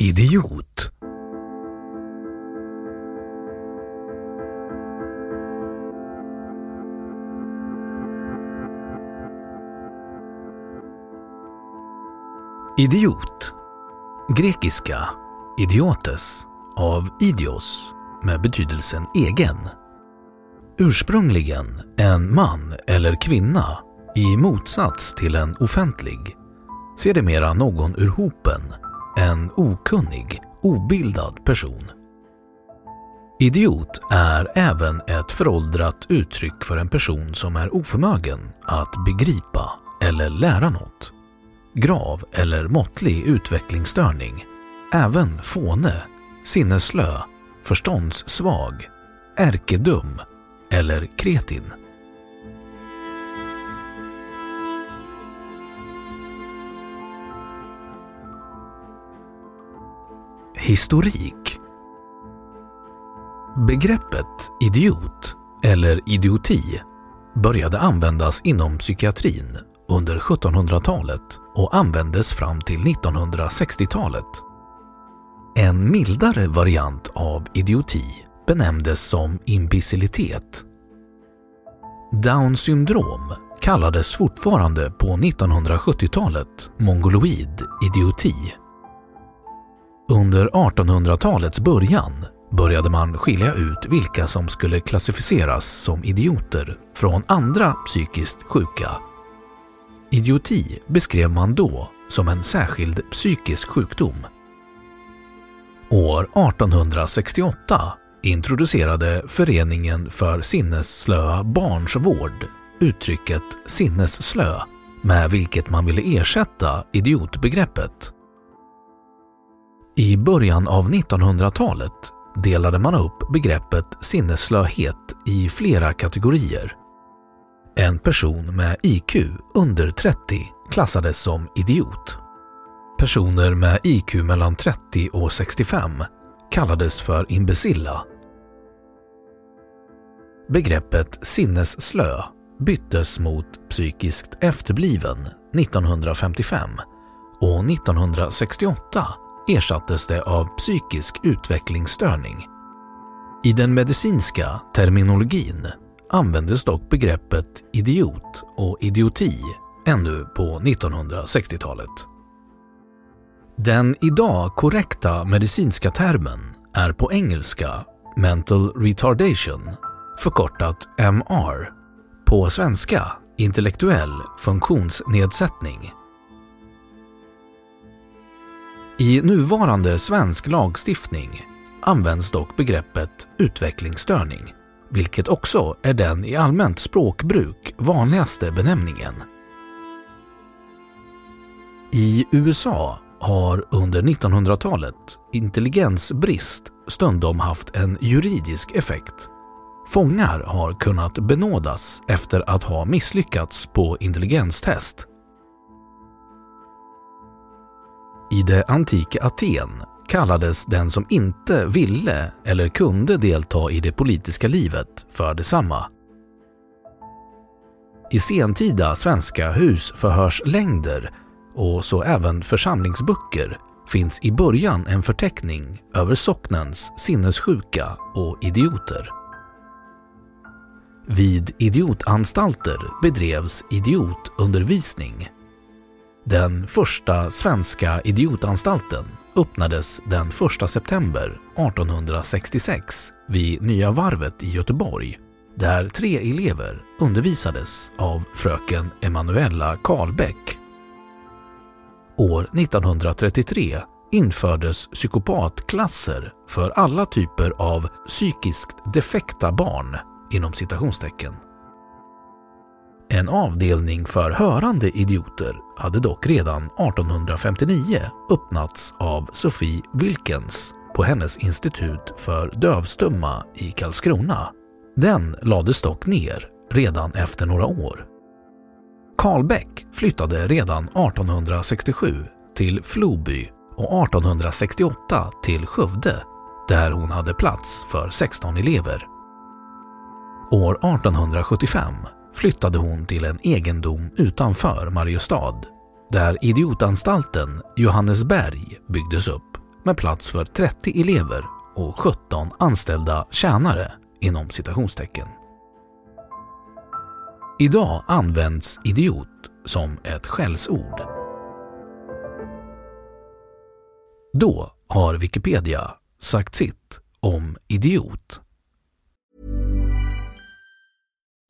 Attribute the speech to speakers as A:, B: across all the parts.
A: Idiot. Idiot. Grekiska idiotes av idios med betydelsen egen. Ursprungligen en man eller kvinna i motsats till en offentlig. Sedermera någon ur hopen, en okunnig, obildad person. Idiot är även ett föråldrat uttryck för en person som är oförmögen att begripa eller lära något. Grav eller måttlig utvecklingsstörning, även fåne, sinneslö, förståndssvag, ärkedum eller kretin. Historik Begreppet idiot eller idioti började användas inom psykiatrin under 1700-talet och användes fram till 1960-talet. En mildare variant av idioti benämndes som imbecillitet. Down syndrom kallades fortfarande på 1970-talet mongoloid idioti. Under 1800-talets början började man skilja ut vilka som skulle klassificeras som idioter från andra psykiskt sjuka. Idioti beskrev man då som en särskild psykisk sjukdom. År 1868 introducerade Föreningen för sinnesslöa barns vård uttrycket sinnesslö med vilket man ville ersätta idiotbegreppet. I början av 1900-talet delade man upp begreppet sinnesslöhet i flera kategorier. En person med IQ under 30 klassades som idiot. Personer med IQ mellan 30 och 65 kallades för imbecilla. Begreppet sinnesslö byttes mot psykiskt efterbliven 1955 och 1968 ersattes det av psykisk utvecklingsstörning. I den medicinska terminologin användes dock begreppet idiot och idioti ännu på 1960-talet. Den idag korrekta medicinska termen är på engelska mental retardation, förkortat MR, på svenska intellektuell funktionsnedsättning. I nuvarande svensk lagstiftning används dock begreppet utvecklingsstörning, vilket också är den i allmänt språkbruk vanligaste benämningen. I USA har under 1900-talet intelligensbrist stundom haft en juridisk effekt. Fångar har kunnat benådas efter att ha misslyckats på intelligenstest. I det antika Aten kallades den som inte ville eller kunde delta i det politiska livet för detsamma. I sentida svenska husförhörslängder och så även församlingsböcker finns i början en förteckning över socknens sinnessjuka och idioter. Vid idiotanstalter bedrevs idiotundervisning. Den första svenska idiotanstalten öppnades den 1 september 1866 vid Nya Varvet i Göteborg där tre elever undervisades av fröken Emanuella Karlbäck. År 1933 infördes psykopatklasser för alla typer av psykiskt defekta barn inom citationstecken. En avdelning för hörande idioter hade dock redan 1859 öppnats av Sophie Wilkens på hennes institut för dövstumma i Karlskrona. Den lades dock ner redan efter några år. Karlbäck flyttade redan 1867 till Floby och 1868 till Skövde där hon hade plats för 16 elever. År 1875 flyttade hon till en egendom utanför Mariestad där idiotanstalten Johannesberg byggdes upp med plats för 30 elever och 17 anställda tjänare inom citationstecken. Idag används idiot som ett skällsord. Då har Wikipedia sagt sitt om idiot.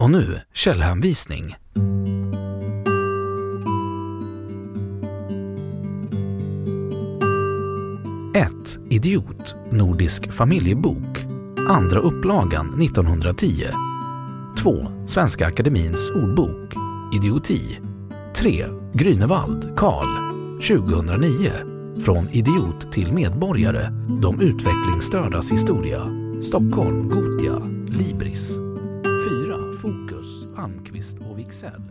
A: Och nu källhänvisning. Ett Idiot, Nordisk familjebok. Andra upplagan 1910. 2. Svenska Akademins ordbok. Idioti. 3. Grünewald, Karl. 2009. Från idiot till medborgare. De utvecklingsstördas historia. Stockholm, Gotia, Libris. Fokus, Almqvist och Wiksell